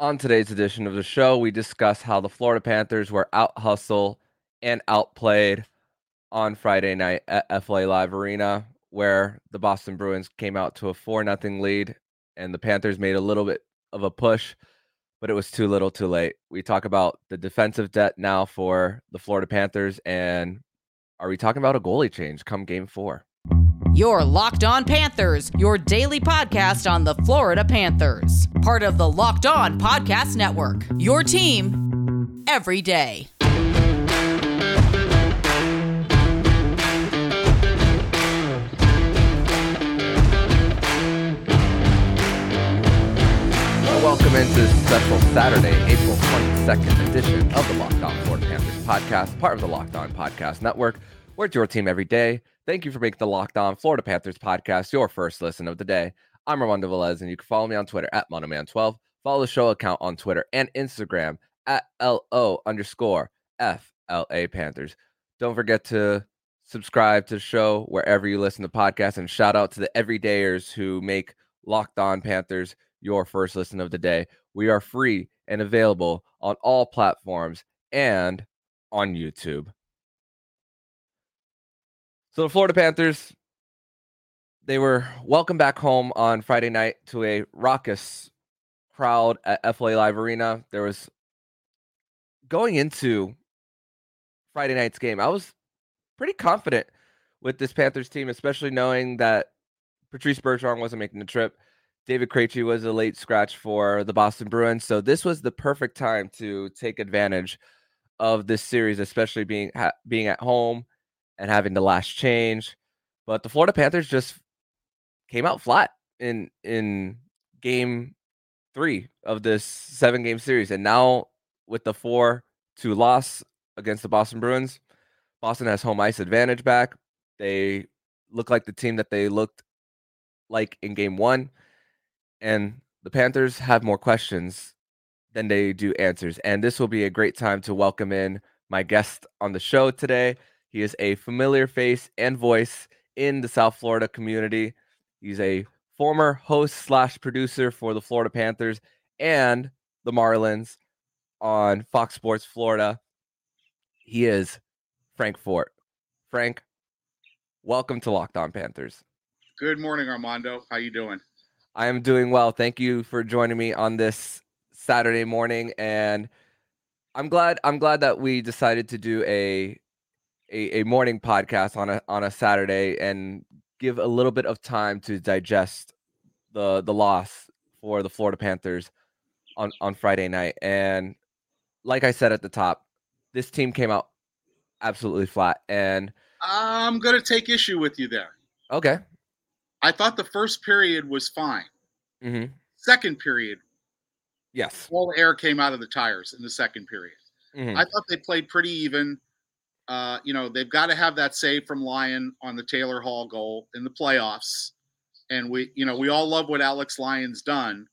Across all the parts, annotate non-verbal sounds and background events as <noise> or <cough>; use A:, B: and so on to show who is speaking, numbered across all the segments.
A: On today's edition of the show, we discuss how the Florida Panthers were out hustled and outplayed on Friday night at FLA Live Arena, where the Boston Bruins came out to a 4 0 lead and the Panthers made a little bit of a push, but it was too little too late. We talk about the defensive debt now for the Florida Panthers, and are we talking about a goalie change come game four?
B: Your Locked On Panthers, your daily podcast on the Florida Panthers. Part of the Locked On Podcast Network. Your team every day.
A: Welcome into this special Saturday, April 22nd edition of the Locked On Florida Panthers podcast, part of the Locked On Podcast Network. We're your team every day. Thank you for making the Locked On Florida Panthers podcast your first listen of the day. I'm Armando Velez, and you can follow me on Twitter at Mandoman12. Follow the show account on Twitter and Instagram at LO underscore FLA Panthers. Don't forget to subscribe to the show wherever you listen to podcasts, and shout out to the everydayers who make Locked On Panthers your first listen of the day. We are free and available on all platforms and on YouTube. So the Florida Panthers, they were welcome back home on Friday night to a raucous crowd at FLA Live Arena. There was going into Friday night's game. I was pretty confident with this Panthers team, especially knowing that Patrice Bergeron wasn't making the trip. David Krejci was a late scratch for the Boston Bruins, so this was the perfect time to take advantage of this series, especially being ha- being at home and having the last change. But the Florida Panthers just came out flat in in game three of this seven game series. And now with the four two loss against the Boston Bruins, Boston has home ice advantage back. They look like the team that they looked like in game one. And the Panthers have more questions than they do answers. And this will be a great time to welcome in my guest on the show today. He is a familiar face and voice in the South Florida community. He's a former host slash producer for the Florida Panthers and the Marlins on Fox Sports Florida. He is Frank Forte. Frank, welcome to Locked On Panthers.
C: Good morning, Armando. How you doing?
A: I am doing well. Thank you for joining me on this Saturday morning, and I'm glad. I'm glad that we decided to do a a, a morning podcast on a on a Saturday and give a little bit of time to digest the the loss for the Florida Panthers on on Friday night. And like I said at the top, this team came out absolutely flat. And
C: I'm gonna take issue with you there.
A: Okay.
C: I thought the first period was fine.
A: Mm-hmm.
C: Second period,
A: yes,
C: all the air came out of the tires in the second period.
A: Mm-hmm.
C: I thought they played pretty even. Uh, you know, they've got to have that save from Lyon on the Taylor Hall goal in the playoffs. And we, you know, we all love what Alex Lyon's done,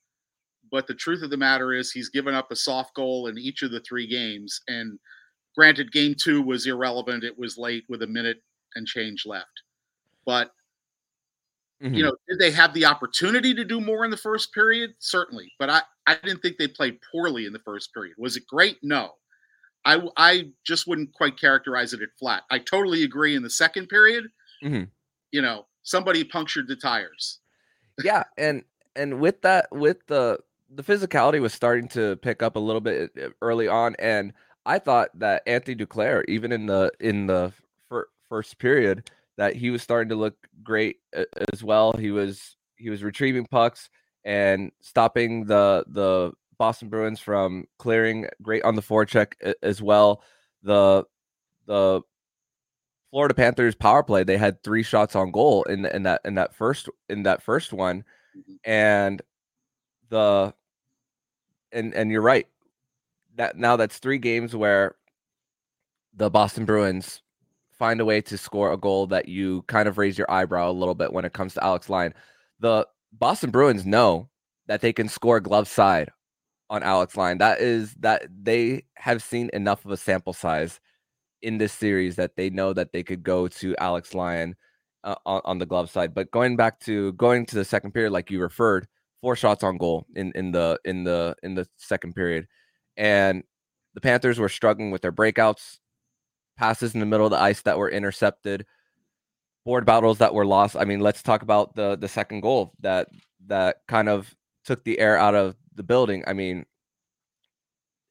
C: but the truth of the matter is he's given up a soft goal in each of the three games. And granted, game two was irrelevant. It was late with a minute and change left. But
A: Mm-hmm.
C: you know, did they have the opportunity to do more in the first period? Certainly, but I, I didn't think they played poorly in the first period. Was it great? No. I, I just wouldn't quite characterize it at flat. I totally agree. In the second period,
A: Mm-hmm.
C: you know, somebody punctured the tires.
A: yeah, and and with that, with the the physicality was starting to pick up a little bit uh, early on, and I thought that Anthony Duclair, even in the in the fir- first period, that he was starting to look great as well. He was he was retrieving pucks and stopping the the Boston Bruins from clearing great on the forecheck as well. The the Florida Panthers power play, they had three shots on goal in in that in that first in that first one,
C: Mhm.
A: and the and and you're right that now that's three games where the Boston Bruins find a way to score a goal that you kind of raise your eyebrow a little bit when it comes to Alex Lyon. The Boston Bruins know that they can score glove side on Alex Lyon. That is that they have seen enough of a sample size in this series that they know that they could go to Alex Lyon uh, on, on the glove side. But going back to going to the second period, like you referred, four shots on goal in in the in the in the second period, and the Panthers were struggling with their breakouts, passes in the middle of the ice that were intercepted, board battles that were lost. I mean, let's talk about the the second goal that that kind of took the air out of the building. I mean,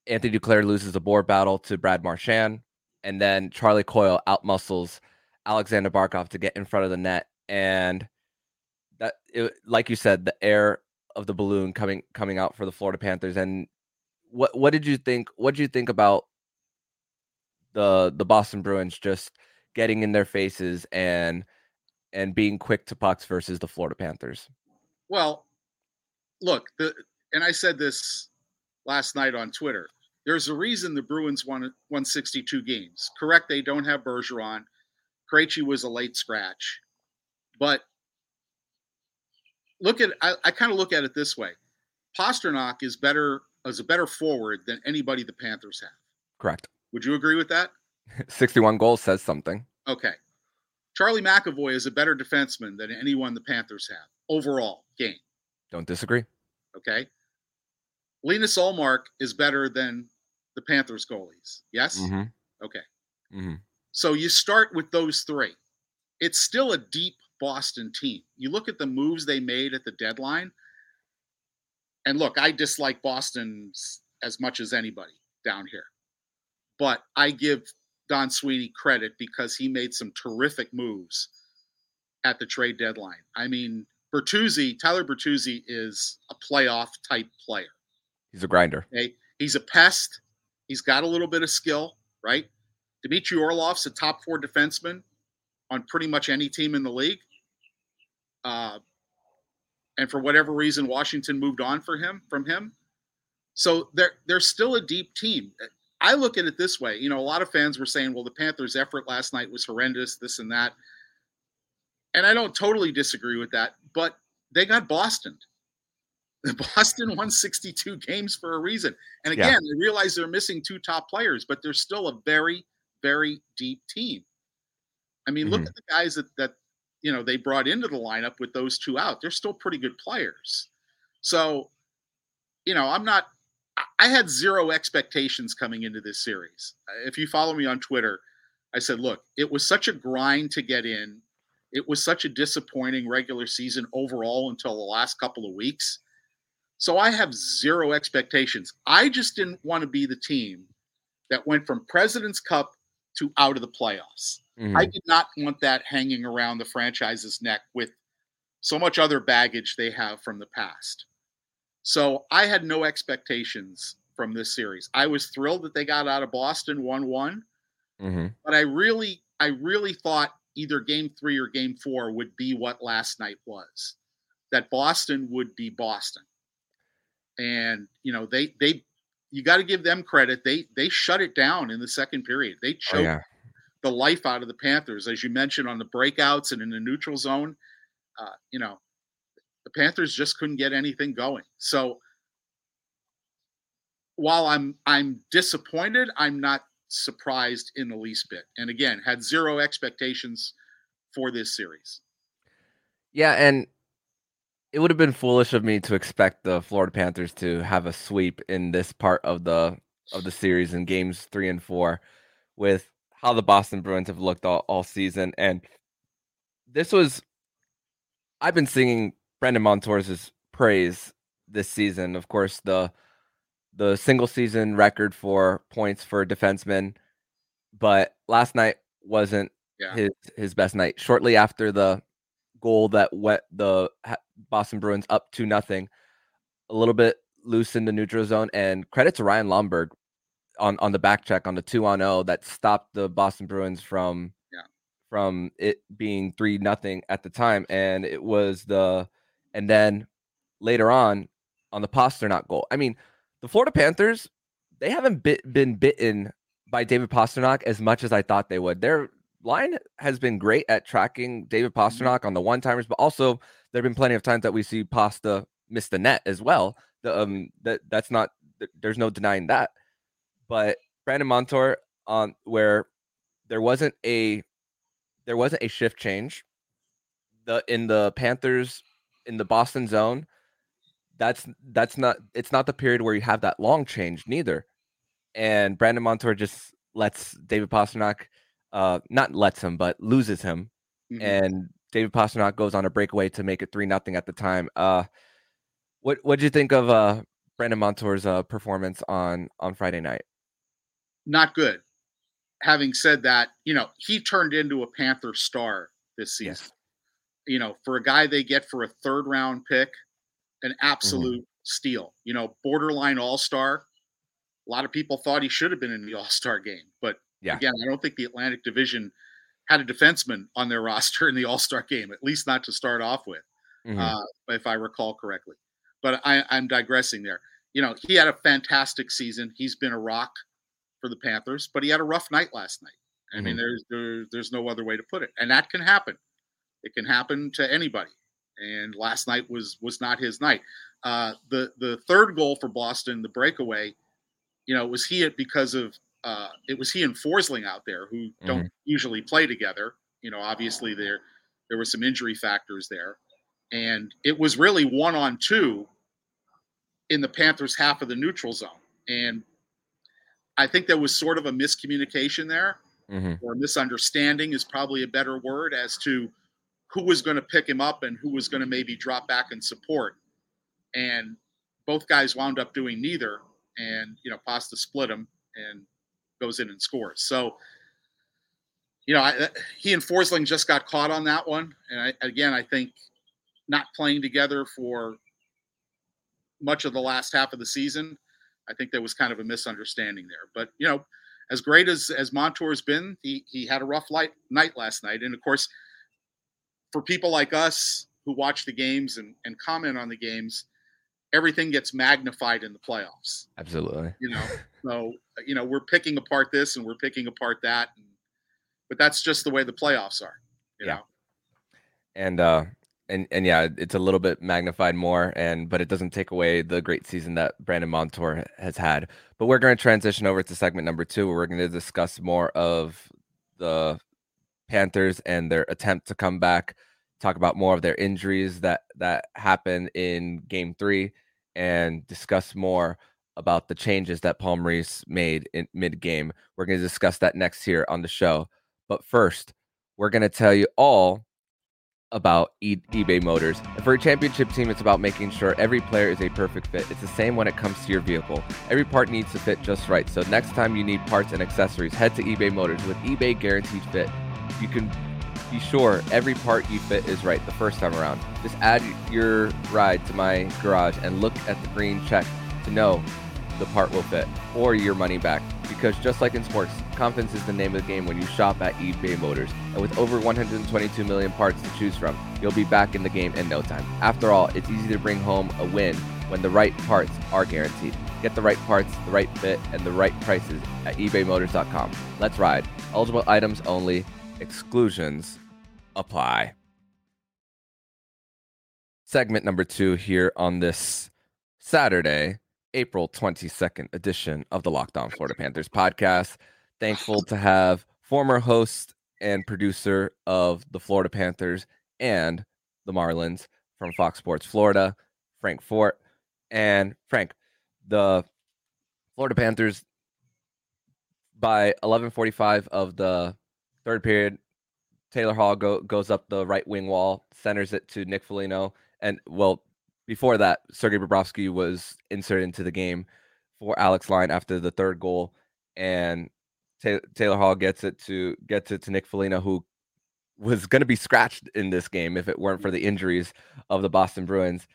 A: Anthony Duclair loses the board battle to Brad Marchand, and then Charlie Coyle outmuscles Alexander Barkov to get in front of the net, and that, it, like you said, the air of the balloon coming coming out for the Florida Panthers. And what what did you think? What did you think about the the Boston Bruins just getting in their faces and and being quick to pucks versus the Florida Panthers?
C: Well, look, the and I said this last night on Twitter. There's a reason the Bruins won 162 games. Correct, they don't have Bergeron. Krejci was a late scratch, but look at I, I kind of look at it this way: Pastrnak is better as a better forward than anybody the Panthers have.
A: Correct.
C: Would you agree with that? <laughs>
A: 61 goals says something.
C: Okay. Charlie McAvoy is a better defenseman than anyone the Panthers have overall game.
A: Don't disagree.
C: Okay. Linus Ullmark is better than the Panthers goalies. Yes?
A: Mm-hmm.
C: Okay.
A: Mm-hmm.
C: So you start with those three. It's still a deep Boston team. You look at the moves they made at the deadline. And look, I dislike Boston as much as anybody down here. But I give Don Sweeney credit because he made some terrific moves at the trade deadline. I mean, Bertuzzi, Tyler Bertuzzi is a playoff type player.
A: He's a grinder.
C: Okay? He's a pest. He's got a little bit of skill, right? Dmitry Orlov's a top four defenseman on pretty much any team in the league. Uh, and for whatever reason, Washington moved on for him from him. So they're they're still a deep team. I look at it this way. You know, a lot of fans were saying, "Well, the Panthers' effort last night was horrendous, this and that," and I don't totally disagree with that. But they got Boston. <laughs> Boston won 62 games for a reason. And again, yeah. they realize they're missing two top players, but they're still a very, very deep team. I mean, mm-hmm. look at the guys that that you know they brought into the lineup with those two out. They're still pretty good players. So, you know, I'm not. I had zero expectations coming into this series. If you follow me on Twitter, I said, look, it was such a grind to get in. It was such a disappointing regular season overall until the last couple of weeks. So I have zero expectations. I just didn't want to be the team that went from President's Cup to out of the playoffs. Mm-hmm. I did not want that hanging around the franchise's neck with so much other baggage they have from the past. So I had no expectations from this series. I was thrilled that they got out of Boston 1 one
A: mm-hmm.
C: but I really, I really thought either game three or game four would be what last night was that Boston would be Boston. And, you know, they, they, you got to give them credit. They, they shut it down in the second period. They choked oh, yeah the life out of the Panthers, as you mentioned on the breakouts and in the neutral zone. Uh, you know, the Panthers just couldn't get anything going. So while I'm I'm disappointed, I'm not surprised in the least bit. And again, had zero expectations for this series.
A: Yeah, and it would have been foolish of me to expect the Florida Panthers to have a sweep in this part of the of the series in games 3 and 4 with how the Boston Bruins have looked all, all season. And this was, I've been singing Brandon Montour's praise this season. Of course, the the single season record for points for defensemen, but last night wasn't yeah. his his best night. Shortly after the goal that wet the Boston Bruins up to nothing, a little bit loose in the neutral zone, and credit to Ryan Lomberg on on the back check on the two on zero that stopped the Boston Bruins from
C: yeah.
A: from it being three nothing at the time, and it was the and then later on on the Pastrnak goal. I mean, the Florida Panthers they haven't bit, been bitten by David Pastrnak as much as I thought they would. Their line has been great at tracking David mm-hmm. On the one timers, but also there have been plenty of times that we see Pasta miss the net as well. The, um, that that's not there's no denying that but Brandon Montour on where there wasn't a there wasn't a shift change. The in the Panthers in the Boston zone, that's that's not it's not the period where you have that long change neither. And Brandon Montour just lets David Pastrnak, uh, not lets him, but loses him, mm-hmm. and David Pastrnak goes on a breakaway to make it three nothing at the time. Uh, what what did you think of uh Brandon Montour's uh, performance on on Friday night?
C: Not good. Having said that, you know he turned into a Panther star this season. Yes. You know, for a guy they get for a third round pick, an mm-hmm. absolute mm-hmm. steal. You know, borderline all star. A lot of people thought he should have been in the All Star game, but yeah. again, I don't think the Atlantic Division had a defenseman on their <laughs> roster in the All Star game, at least not to start off with, mm-hmm. uh, if I recall correctly. But I, I'm digressing there. You know, he had a fantastic season. He's been a rock for the Panthers, but he had a rough night last night. I mm-hmm. mean, there's there, there's no other way to put it, and that can happen. It can happen to anybody. And last night was was not his night. Uh, the the third goal for Boston, the breakaway, you know, was he it because of uh, it was he and Forsling out there who mm-hmm. don't usually play together. You know, obviously there there were some injury factors there, and it was really one on two in the Panthers half of the neutral zone, and I think there was sort of a miscommunication there, mm-hmm. or misunderstanding is probably a better word as to who was going to pick him up and who was going to maybe drop back and support, and both guys wound up doing neither, and you know Pasta split him and goes in and scores. So, you know, I, uh, he and Forsling just got caught on that one. And I, again, I think not playing together for much of the last half of the season, I think there was kind of a misunderstanding there. But you know, as great as as Montour's been, he he had a rough light, night last night. And of course, for people like us who watch the games and, and comment on the games, everything gets magnified in the playoffs.
A: Absolutely.
C: You know, <laughs> so you know we're picking apart this and we're picking apart that, and, but that's just the way the playoffs are. yeah. Know?
A: And uh, and and yeah, it's a little bit magnified more, and but it doesn't take away the great season that Brandon Montour has had. But we're going to transition over to segment number two, where we're going to discuss more of the Panthers and their attempt to come back talk about more of their injuries that that happened in game three and discuss more about the changes that Paul Maurice made in mid game. We're going to discuss that next here on the show. But first, we're going to tell you all about e- eBay Motors. For a championship team, it's about making sure every player is a perfect fit. It's the same when it comes to your vehicle. Every part needs to fit just right. So next time you need parts and accessories, head to eBay Motors with eBay Guaranteed Fit. You can be sure every part you fit is right the first time around. Just add your ride to my garage and look at the green check to know the part will fit or your money back. Because just like in sports, confidence is the name of the game when you shop at eBay Motors. And with over 122 million parts to choose from, you'll be back in the game in no time. After all, it's easy to bring home a win when the right parts are guaranteed. Get the right parts, the right fit, and the right prices at ebaymotors.com. Let's ride. Eligible items only exclusions apply. Segment number two here on this Saturday, April 22nd edition of the Locked On Florida Panthers podcast. Thankful to have former host and producer of the Florida Panthers and the Marlins from Fox Sports Florida, Frank Forte. And Frank, the Florida Panthers by 11:45 of the Third period, Taylor Hall go, goes up the right wing wall, centers it to Nick Foligno, and well, before that, Sergei Bobrovsky was inserted into the game for Alex Lyon after the third goal, and Taylor Hall gets it to gets it to Nick Foligno, who was going to be scratched in this game if it weren't for the injuries of the Boston Bruins.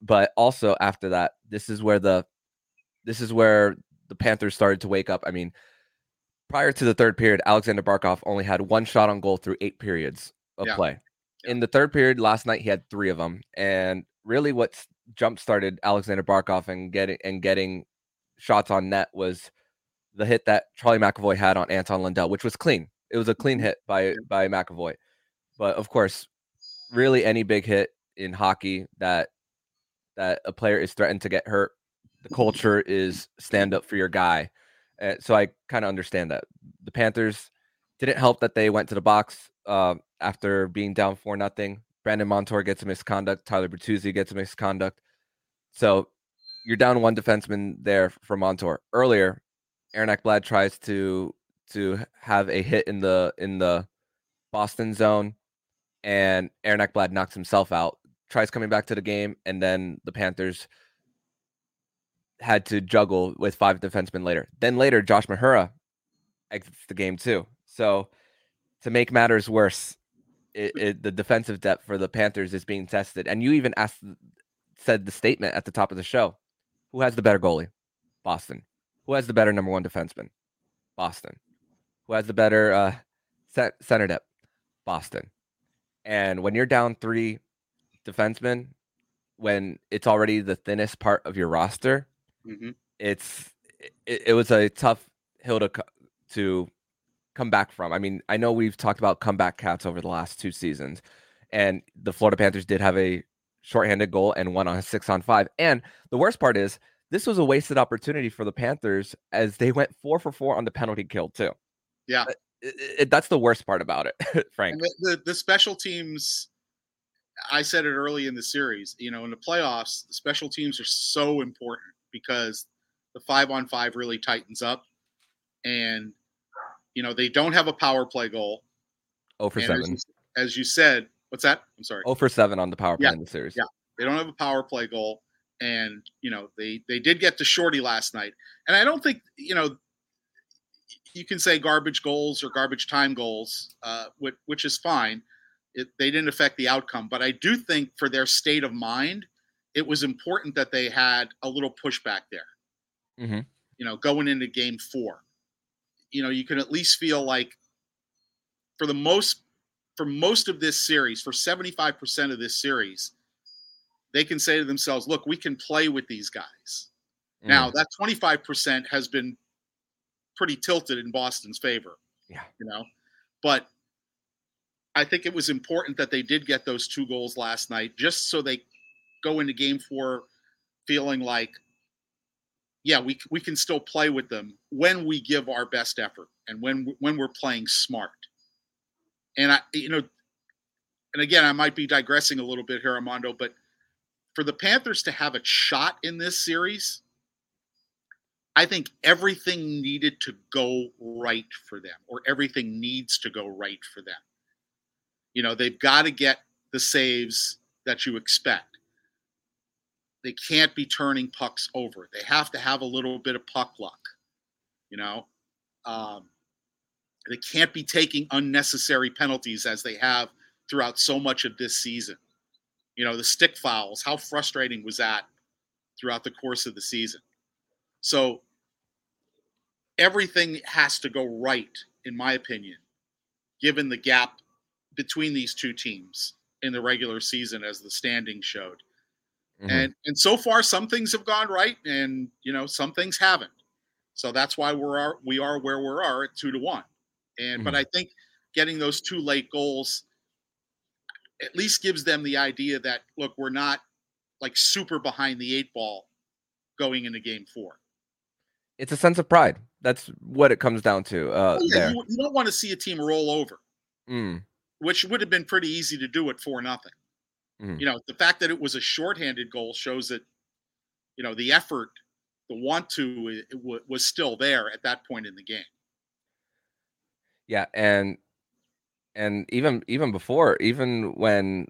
A: But also after that, this is where the this is where the Panthers started to wake up. I mean, prior to the third period, Alexander Barkov only had one shot on goal through eight periods of yeah. play. In the third period last night, he had three of them, and really, what jump started Alexander Barkov and getting and getting shots on net was the hit that Charlie McAvoy had on Anton Lundell, which was clean. It was a clean mm-hmm. hit by by McAvoy, but of course, really any big hit in hockey that that a player is threatened to get hurt, the culture is stand up for your guy uh, so I kind of understand that. The Panthers didn't help that they went to the box uh, after being down for nothing. Brandon Montour gets a misconduct. Tyler Bertuzzi gets a misconduct. So you're down one defenseman there for Montour. Earlier, Aaron Ekblad tries to to have a hit in the in the Boston zone, and Aaron Ekblad knocks himself out. Tries coming back to the game, and then the Panthers had to juggle with five defensemen later. Then later, Josh Mahura exits the game too. So to make matters worse, it, it, the defensive depth for the Panthers is being tested. And you even asked, said the statement at the top of the show: Who has the better goalie? Boston. Who has the better number one defenseman? Boston. Who has the better uh, center depth? Boston. And when you're down three defensemen, when it's already the thinnest part of your roster, mm-hmm. it's it, it, was a tough hill to to come back from. I mean, I know we've talked about comeback cats over the last two seasons, and the Florida Panthers did have a shorthanded goal and one on a six on five. And the worst part is this was a wasted opportunity for the Panthers as they went four for four on the penalty kill too.
C: Yeah,
A: it, it, that's the worst part about it, <laughs> Frank.
C: The, the, the special teams. I said it early in the series. You know, in the playoffs, the special teams are so important because the five on five really tightens up, and you know they don't have a power play goal.
A: Oh for and seven.
C: As you, as you, said, what's that? I'm sorry.
A: Oh for seven on the power play yeah, in the series.
C: Yeah, they don't have a power play goal, and you know they they did get to Shorty last night, and I don't think you know you can say garbage goals or garbage time goals, uh, which, which is fine. It, they didn't affect the outcome, but I do think for their state of mind, it was important that they had a little pushback there. Mm-hmm. You know, going into Game Four, you know, you can at least feel like, for the most, for most of this series, for seventy five percent of this series, they can say to themselves, "Look, we can play with these guys." Mm. Now that twenty five percent has been pretty tilted in Boston's favor.
A: Yeah.
C: You know, but I think it was important that they did get those two goals last night just so they go into game four feeling like, yeah, we, we can still play with them when we give our best effort and when when we're playing smart. And I, you know, and again, I might be digressing a little bit here, Armando, but for the Panthers to have a shot in this series, I think everything needed to go right for them, or everything needs to go right for them. You know, they've got to get the saves that you expect. They can't be turning pucks over. They have to have a little bit of puck luck. You know, um, they can't be taking unnecessary penalties as they have throughout so much of this season. You know, the stick fouls, how frustrating was that throughout the course of the season? So everything has to go right, in my opinion, given the gap between these two teams in the regular season as the standings showed. Mm-hmm. And and so far some things have gone right and you know some things haven't. So that's why we're are, we are where we are at 2 to 1. And mm-hmm. but I think getting those two late goals at least gives them the idea that look, we're not like super behind the eight ball going into game 4
A: it's a sense of pride. That's what it comes down to. Uh, oh, yeah,
C: you, you, don't want to see a team roll over, mm. which would have been pretty easy to do at four nothing. Mm. You know, the fact that it was a shorthanded goal shows that you know the effort, the want to, was still there at that point in the game.
A: Yeah, and and even even before, even when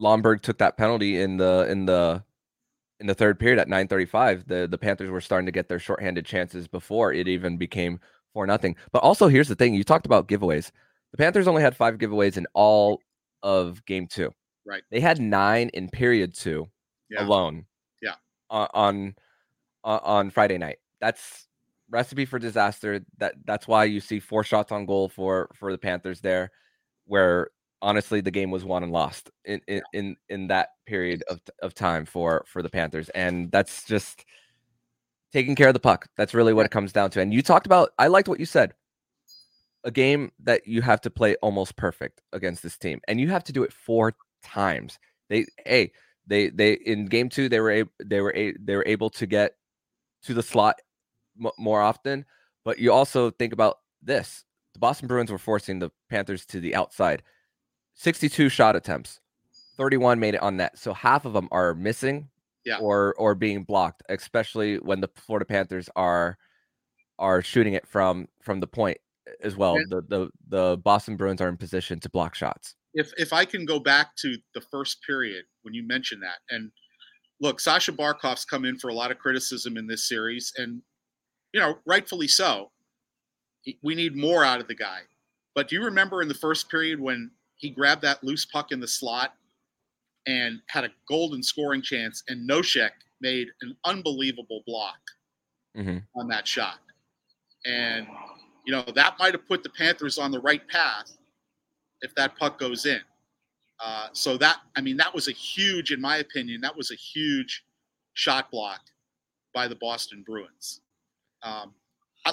A: Lomberg took that penalty in the in the in the third period at 9:35, the the Panthers were starting to get their shorthanded chances before it even became four nothing. But also, here's the thing: you talked about giveaways. The Panthers only had five giveaways in all of Game Two.
C: Right.
A: They had nine in period two yeah. alone.
C: Yeah.
A: On, on on Friday night. That's recipe for disaster. That that's why you see four shots on goal for for the Panthers there, where honestly the game was won and lost in in in, in that period of, of time for for the Panthers and that's just taking care of the puck that's really what it comes down to and you talked about I liked what you said a game that you have to play almost perfect against this team and you have to do it four times they hey they they in game 2 they were able they were a, they were able to get to the slot m- more often but you also think about this the Boston Bruins were forcing the Panthers to the outside 62 shot attempts, 31 made it on net. So half of them are missing
C: Yeah.
A: or or being blocked, especially when the Florida Panthers are are shooting it from from the point eh, as well.
C: And-
A: The the the Boston Bruins are in position to block shots.
C: If if I can go back to the first period when you mentioned that, and look, Sasha Barkov's come in for a lot of criticism in this series, and you know, rightfully so. We need more out of the guy. But do you remember in the first period when he grabbed that loose puck in the slot and had a golden scoring chance, and Nosek made an unbelievable block
A: hmm
C: on that shot. And, you know, that might have put the Panthers on the right path if that puck goes in. Uh, so that, I mean, that was a huge, in my opinion, that was a huge shot block by the Boston Bruins. Um,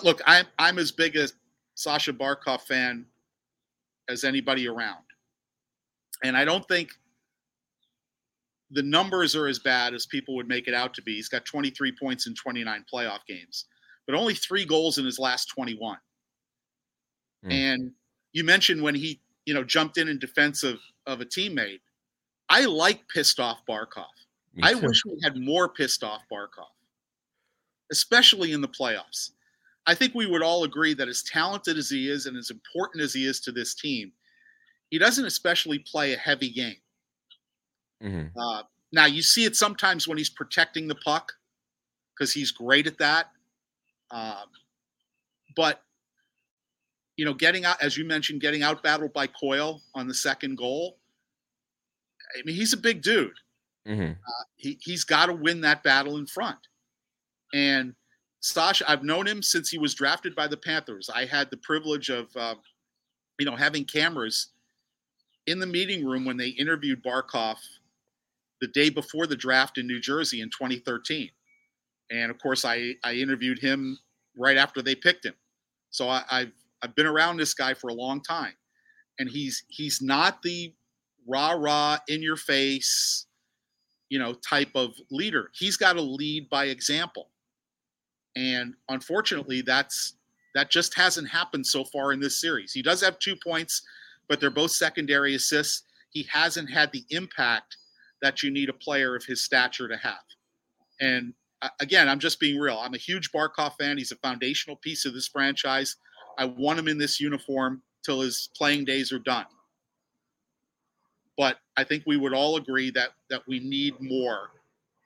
C: look, I'm, I'm as big a Sasha Barkov fan as anybody around. And I don't think the numbers are as bad as people would make it out to be. He's got 23 points in 29 playoff games, but only three goals in his last 21.
A: Hmm.
C: And you mentioned when he, you know, jumped in in defense of, of a teammate. I like pissed off Barkov. I wish we had more pissed off Barkov, especially in the playoffs. I think we would all agree that as talented as he is and as important as he is to this team, he doesn't especially play a heavy game.
A: Mhm.
C: Uh, now you see it sometimes when he's protecting the puck because he's great at that. Um, but you know, getting out as you mentioned, getting out battled by Coyle on the second goal. I mean, he's a big dude.
A: Mhm.
C: He he's got to win that battle in front. And Sasha, I've known him since he was drafted by the Panthers. I had the privilege of, uh, you know, having cameras in the meeting room when they interviewed Barkov the day before the draft in New Jersey in 2013. And of course, I, I interviewed him right after they picked him. So I, I've I've been around this guy for a long time, and he's he's not the rah rah in your face, you know, type of leader. He's got to lead by example, and unfortunately, that's that just hasn't happened so far in this series. He does have two points, but they're both secondary assists. He hasn't had the impact that you need a player of his stature to have. And uh, again, I'm just being real. I'm a huge Barkov fan. He's a foundational piece of this franchise. I want him in this uniform till his playing days are done. But I think we would all agree that that we need more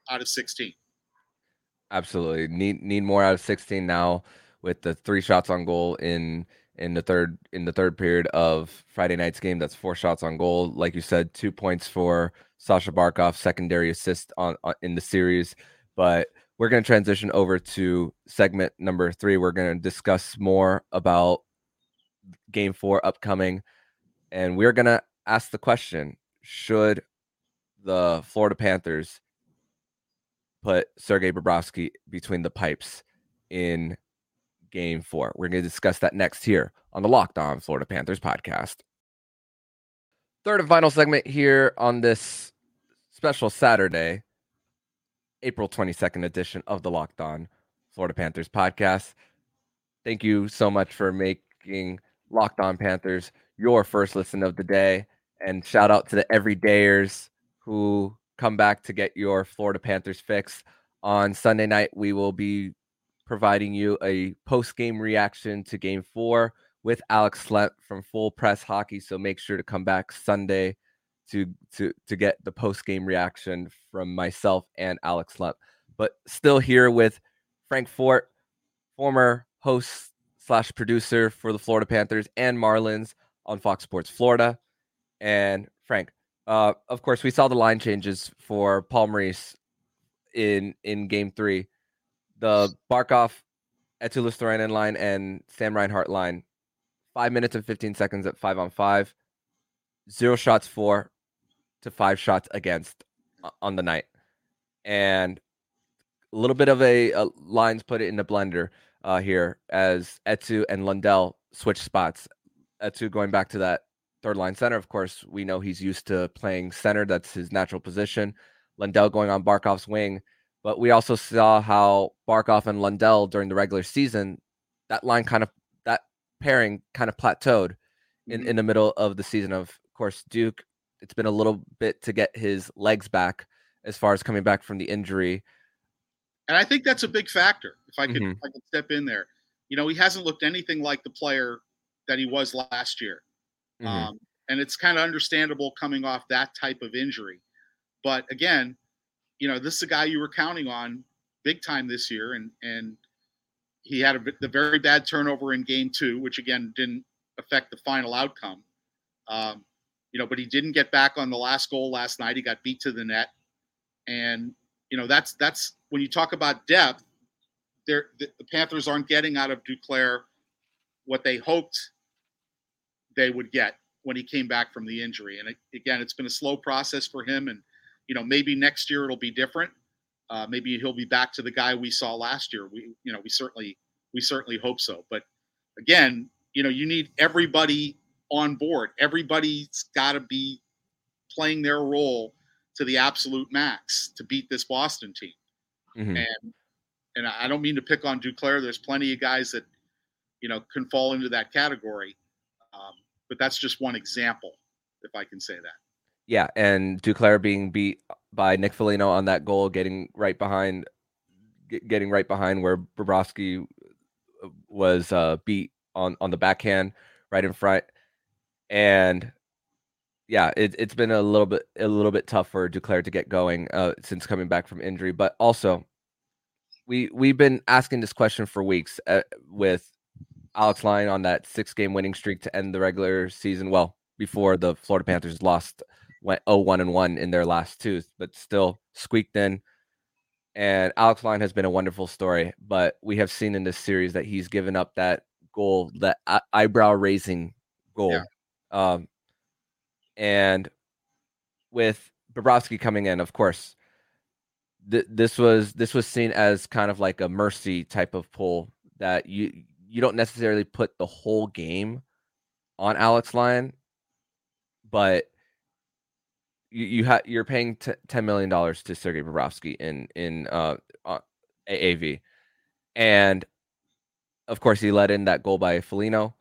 C: out of 16.
A: Absolutely. Need need more out of 16 now with the three shots on goal in in the third in the third period of Friday night's game. That's four shots on goal. Like you said, two points for Sasha Barkov, secondary assist on, on in the series. But we're going to transition over to segment number three. We're going to discuss more about game four upcoming. And we're going to ask the question Should the Florida Panthers put Sergei Bobrovsky between the pipes in game four? We're going to discuss that next here on the Locked On Florida Panthers podcast. Third and final segment here on this special Saturday, April 22nd edition of the Locked On Florida Panthers podcast. Thank you so much for making Locked On Panthers your first listen of the day. And shout out to the everydayers who come back to get your Florida Panthers fix. On Sunday night, we will be providing you a post game reaction to game four with Alex Slent from Full Press Hockey. So make sure to come back Sunday to to to get the post game reaction from myself and Alex Slent. But still here with Frank Forte, former host slash producer for the Florida Panthers and Marlins on Fox Sports Florida. And Frank, uh, of course, we saw the line changes for Paul Maurice in in Game Three. The Barkov, Eetu Luostarinen line and Sam Reinhart line. Five minutes and fifteen seconds at five on five. Zero shots for to five shots against uh, on the night, and a little bit of a, a lines put it in the blender uh, here as Eetu and Lundell switch spots. Eetu going back to that third line center. Of course, we know he's used to playing center. That's his natural position. Lundell going on Barkov's wing. But we also saw how Barkov and Lundell during the regular season, that line kind of that pairing kind of plateaued in,
C: Mhm.
A: in the middle of the season. Of course, Duke, it's been a little bit to get his legs back as far as coming back from the injury.
C: And I think that's a big factor. If I could,
A: Mhm.
C: if I could step in there, you know, he hasn't looked anything like the player that he was last year.
A: Mhm.
C: Um, and it's kind of understandable coming off that type of injury. But again, you know, this is a guy you were counting on big time this year, and and he had a, the very bad turnover in game two, which again didn't affect the final outcome. Um, you know, but he didn't get back on the last goal last night. He got beat to the net, and you know that's that's when you talk about depth. There, the, the Panthers aren't getting out of Duclair what they hoped they would get when he came back from the injury. And again, it's been a slow process for him. And you know, maybe next year it'll be different. Uh, maybe he'll be back to the guy we saw last year. We, you know, we certainly we certainly hope so. But again, you know, you need everybody on board. Everybody's got to be playing their role to the absolute max to beat this Boston team.
A: Mhm.
C: And and I don't mean to pick on Duclair. There's plenty of guys that you know can fall into that category, um, but that's just one example, if I can say that.
A: Yeah, and Duclair being beat by Nick Foligno on that goal, getting right behind, getting right behind where Bobrovsky was uh, beat on on the backhand, right in front, and yeah, it, it's been a little bit a little bit tough for Duclair to get going uh, since coming back from injury, but also we we've been asking this question for weeks uh, with Alex Lyon on that six game winning streak to end the regular season. Well, before the Florida Panthers lost went 0-1 and 1 in their last two, but still squeaked in. And Alex Lyon has been a wonderful story, but we have seen in this series that he's given up that goal, that eyebrow raising goal.
C: Yeah.
A: Um, and with Bobrovsky coming in, of course, th- this was this was seen as kind of like a mercy type of pull that you you don't necessarily put the whole game on Alex Lyon, but you you ha- you're paying t- ten million dollars to Sergei Bobrovsky in in uh, uh AAV, and of course he let in that goal by Foligno,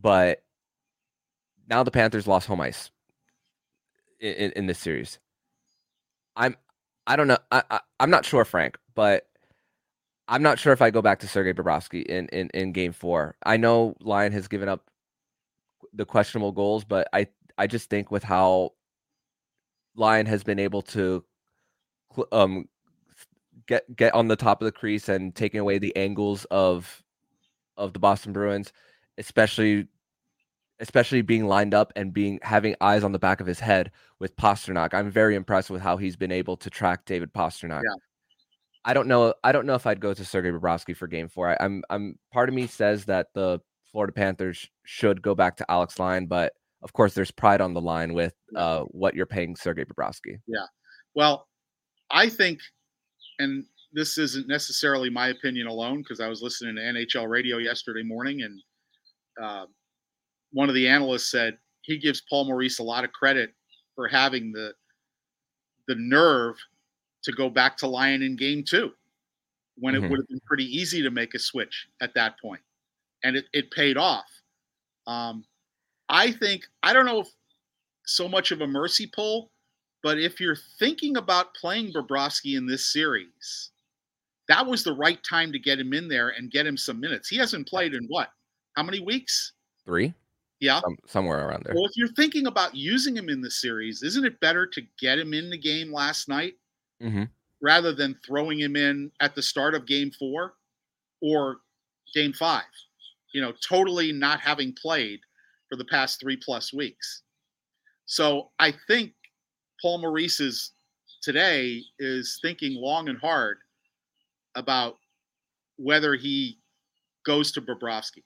A: but now the Panthers lost home ice in, in, this series. I'm I don't know I, I I'm not sure Frank, but I'm not sure if I go back to Sergei Bobrovsky in in in Game Four. I know Lyon has given up the questionable goals, but I I just think with how Lyon has been able to um get get on the top of the crease and taking away the angles of of the Boston Bruins, especially especially being lined up and being having eyes on the back of his head with Pastrnak. I'm very impressed with how he's been able to track David Pastrnak.
C: Yeah.
A: I don't know. I don't know if I'd go to Sergei Bobrovsky for Game Four. I, I'm. I'm. Part of me says that the Florida Panthers should go back to Alex Lyon, but of course, there's pride on the line with uh, what you're paying Sergei Bobrovsky. Yeah.
C: Well, I think, and this isn't necessarily my opinion alone, because I was listening to NHL radio yesterday morning, and uh, one of the analysts said he gives Paul Maurice a lot of credit for having the the nerve to go back to Lyon in Game Two, when
A: Mhm.
C: it would have been pretty easy to make a switch at that point, and it, it paid off. Um, I think I don't know if so much of a mercy pull, but if you're thinking about playing Bobrovsky in this series, that was the right time to get him in there and get him some minutes. He hasn't played in what? How many weeks?
A: Three,
C: Yeah.
A: some, somewhere around there.
C: Well, if you're thinking about using him in the series, isn't it better to get him in the game last night
A: hmm
C: rather than throwing him in at the start of game four or game five? You know, totally not having played for the past three plus weeks. So I think Paul Maurice is today is thinking long and hard about whether he goes to Bobrovsky.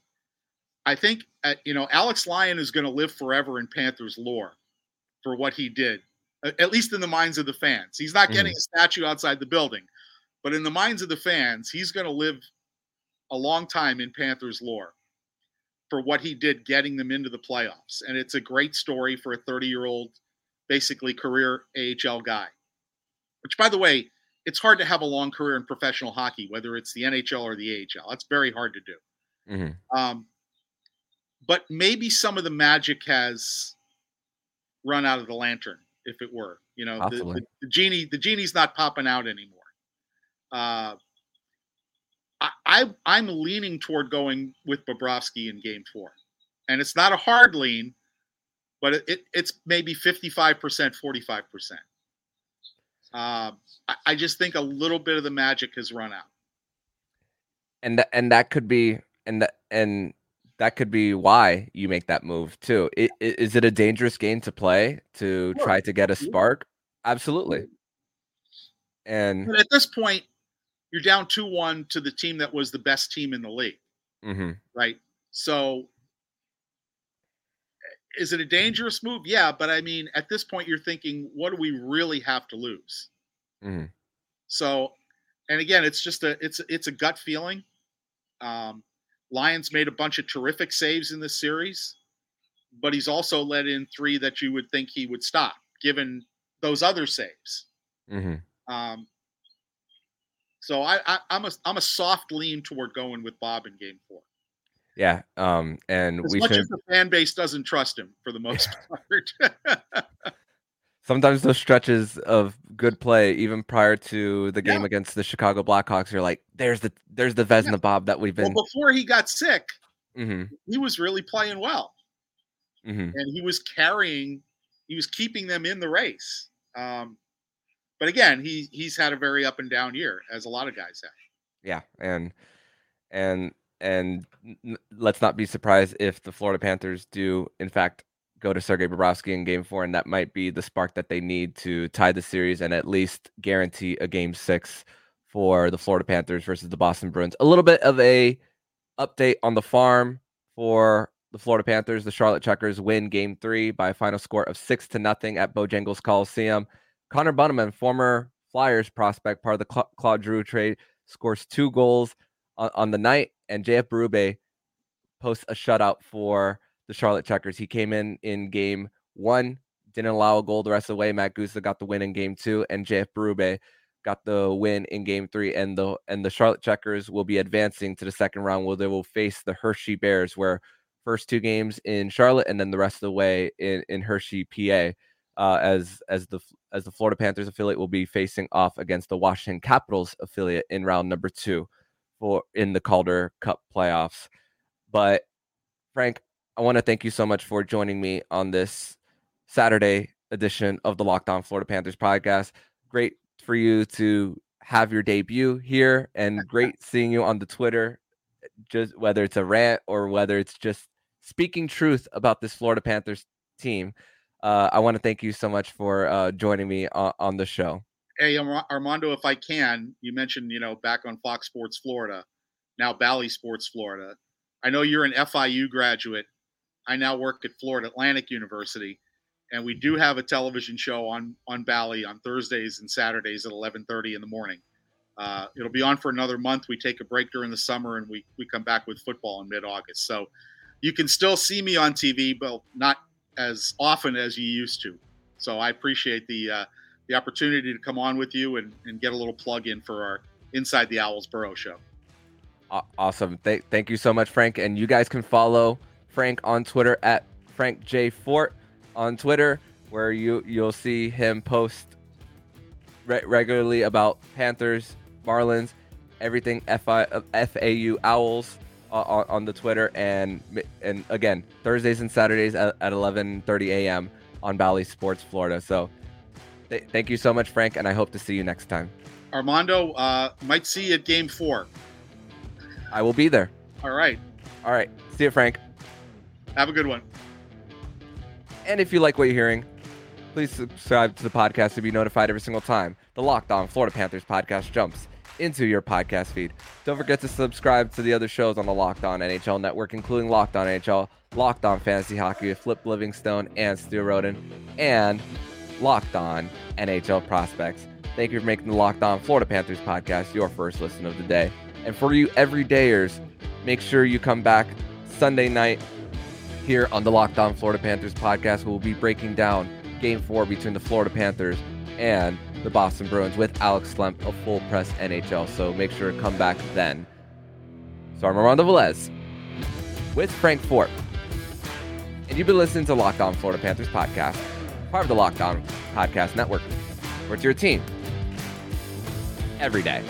C: I think uh, you know Alex Lyon is going to live forever in Panthers lore for what he did, at least in the minds of the fans. He's not getting a statue outside the building, but in the minds of the fans, he's going to live a long time in Panthers lore for what he did getting them into the playoffs. And it's a great story for a 30 year old, basically career AHL guy. Which, by the way, it's hard to have a long career in professional hockey, whether it's the NHL or the AHL. That's very hard to do.
A: hmm
C: Um, but maybe some of the magic has run out of the lantern, if it were. You know, the, the, the genie the genie's not popping out anymore. Uh, I, I I'm leaning toward going with Bobrovsky in Game Four, and it's not a hard lean, but it, it it's maybe 55 percent, 45 percent. Uh, I, I just think a little bit of the magic has run out.
A: and that and that could be and that and that could be why you make that move too. I- i- Is it a dangerous game to play to try to get a spark? Absolutely. And
C: But at this point, you're down two one to the team that was the best team in the league.
A: mhm.
C: right? So is it a dangerous move? Yeah, but I mean, at this point, you're thinking, what do we really have to lose?
A: Mhm.
C: So, and again, it's just a it's it's a gut feeling. Um, Lyon's made a bunch of terrific saves in this series, but he's also let in three that you would think he would stop, given those other saves.
A: Mhm.
C: Um, so I, I I'm a I'm a soft lean toward going with Bob in Game Four.
A: yeah. Um. And
C: as
A: we
C: much
A: should
C: as the fan base doesn't trust him for the most <laughs> part. <laughs>
A: sometimes those stretches of good play, even prior to the game
C: Yeah.
A: against the Chicago Blackhawks, you're like, there's the there's the Vezina Bob that we've been.
C: well, before he got sick,
A: hmm
C: he was really playing well,
A: hmm
C: and he was carrying, he was keeping them in the race. Um, but again, he he's had a very up and down year, as a lot of guys have.
A: Yeah, and and and let's not be surprised if the Florida Panthers do, in fact, go to Sergei Bobrovsky in Game Four, and that might be the spark that they need to tie the series and at least guarantee a Game Six for the Florida Panthers versus the Boston Bruins. A little bit of a update on the farm for the Florida Panthers. The Charlotte Checkers win Game Three by a final score of six to nothing at Bojangles Coliseum. Connor Bunnaman, former Flyers prospect, part of the Cla- Claude Giroux trade, scores two goals on, on the night, and JF Berube posts a shutout for the Charlotte Checkers. He came in in game one, didn't allow a goal the rest of the way. Matt Guzda got the win in game two, and JF Berube got the win in game three. And the and the Charlotte Checkers will be advancing to the second round where they will face the Hershey Bears, where first two games in Charlotte and then the rest of the way in, in Hershey, PA. Uh, as as the as the Florida Panthers affiliate will be facing off against the Washington Capitals affiliate in round number two for in the Calder Cup playoffs. But Frank, I want to thank you so much for joining me on this Saturday edition of the Locked On Florida Panthers podcast. Great for you to have your debut here, and <laughs> great seeing you on the Twitter. Just whether it's a rant or whether it's just speaking truth about this Florida Panthers team. Uh, I want to thank you so much for uh, joining me on, on the show.
C: Hey, Armando, if I can, you mentioned you know back on Fox Sports Florida, now Bally Sports Florida. I know you're an FIU graduate. I now work at Florida Atlantic University, and we do have a television show on on Bally on Thursdays and Saturdays at 11:30 in the morning. Uh, it'll be on for another month. We take a break during the summer, and we we come back with football in mid-August. So you can still see me on TV, but not as often as you used to. So I appreciate the uh, the opportunity to come on with you and, and get a little plug in for our Inside the Owls Burrow show.
A: Awesome. Th- thank you so much, Frank. And you guys can follow Frank on Twitter at Frank J Forte on Twitter, where you you'll see him post re- regularly about Panthers, Marlins, everything FI, FAU Owls uh, on, on the Twitter, and and again Thursdays and Saturdays at, at 11:30 a.m. on Bally Sports Florida. So. th- Thank you so much, Frank, and I hope to see you next time.
C: Armando, uh, might see you at game four.
A: I will be there.
C: All right.
A: All right. See you, Frank.
C: Have a good one.
A: And if you like what you're hearing, please subscribe to the podcast to be notified every single time the Locked On Florida Panthers podcast jumps into your podcast feed. Don't forget to subscribe to the other shows on the Locked On NHL network, including Locked On NHL, Locked On Fantasy Hockey with Flip Livingstone and Stu Roden, and Locked On NHL Prospects. Thank you for making the Locked On Florida Panthers podcast your first listen of the day. And for you everydayers, make sure you come back Sunday night here on the Locked On Florida Panthers podcast. We'll be breaking down game four between the Florida Panthers and the Boston Bruins with Alex Slemp of Full Press NHL. So make sure to come back then. So I'm Armando Velez with Frank Forte. And you've been listening to Locked On Florida Panthers podcast. part of the Locked On Podcast Network. Where it's your team every day.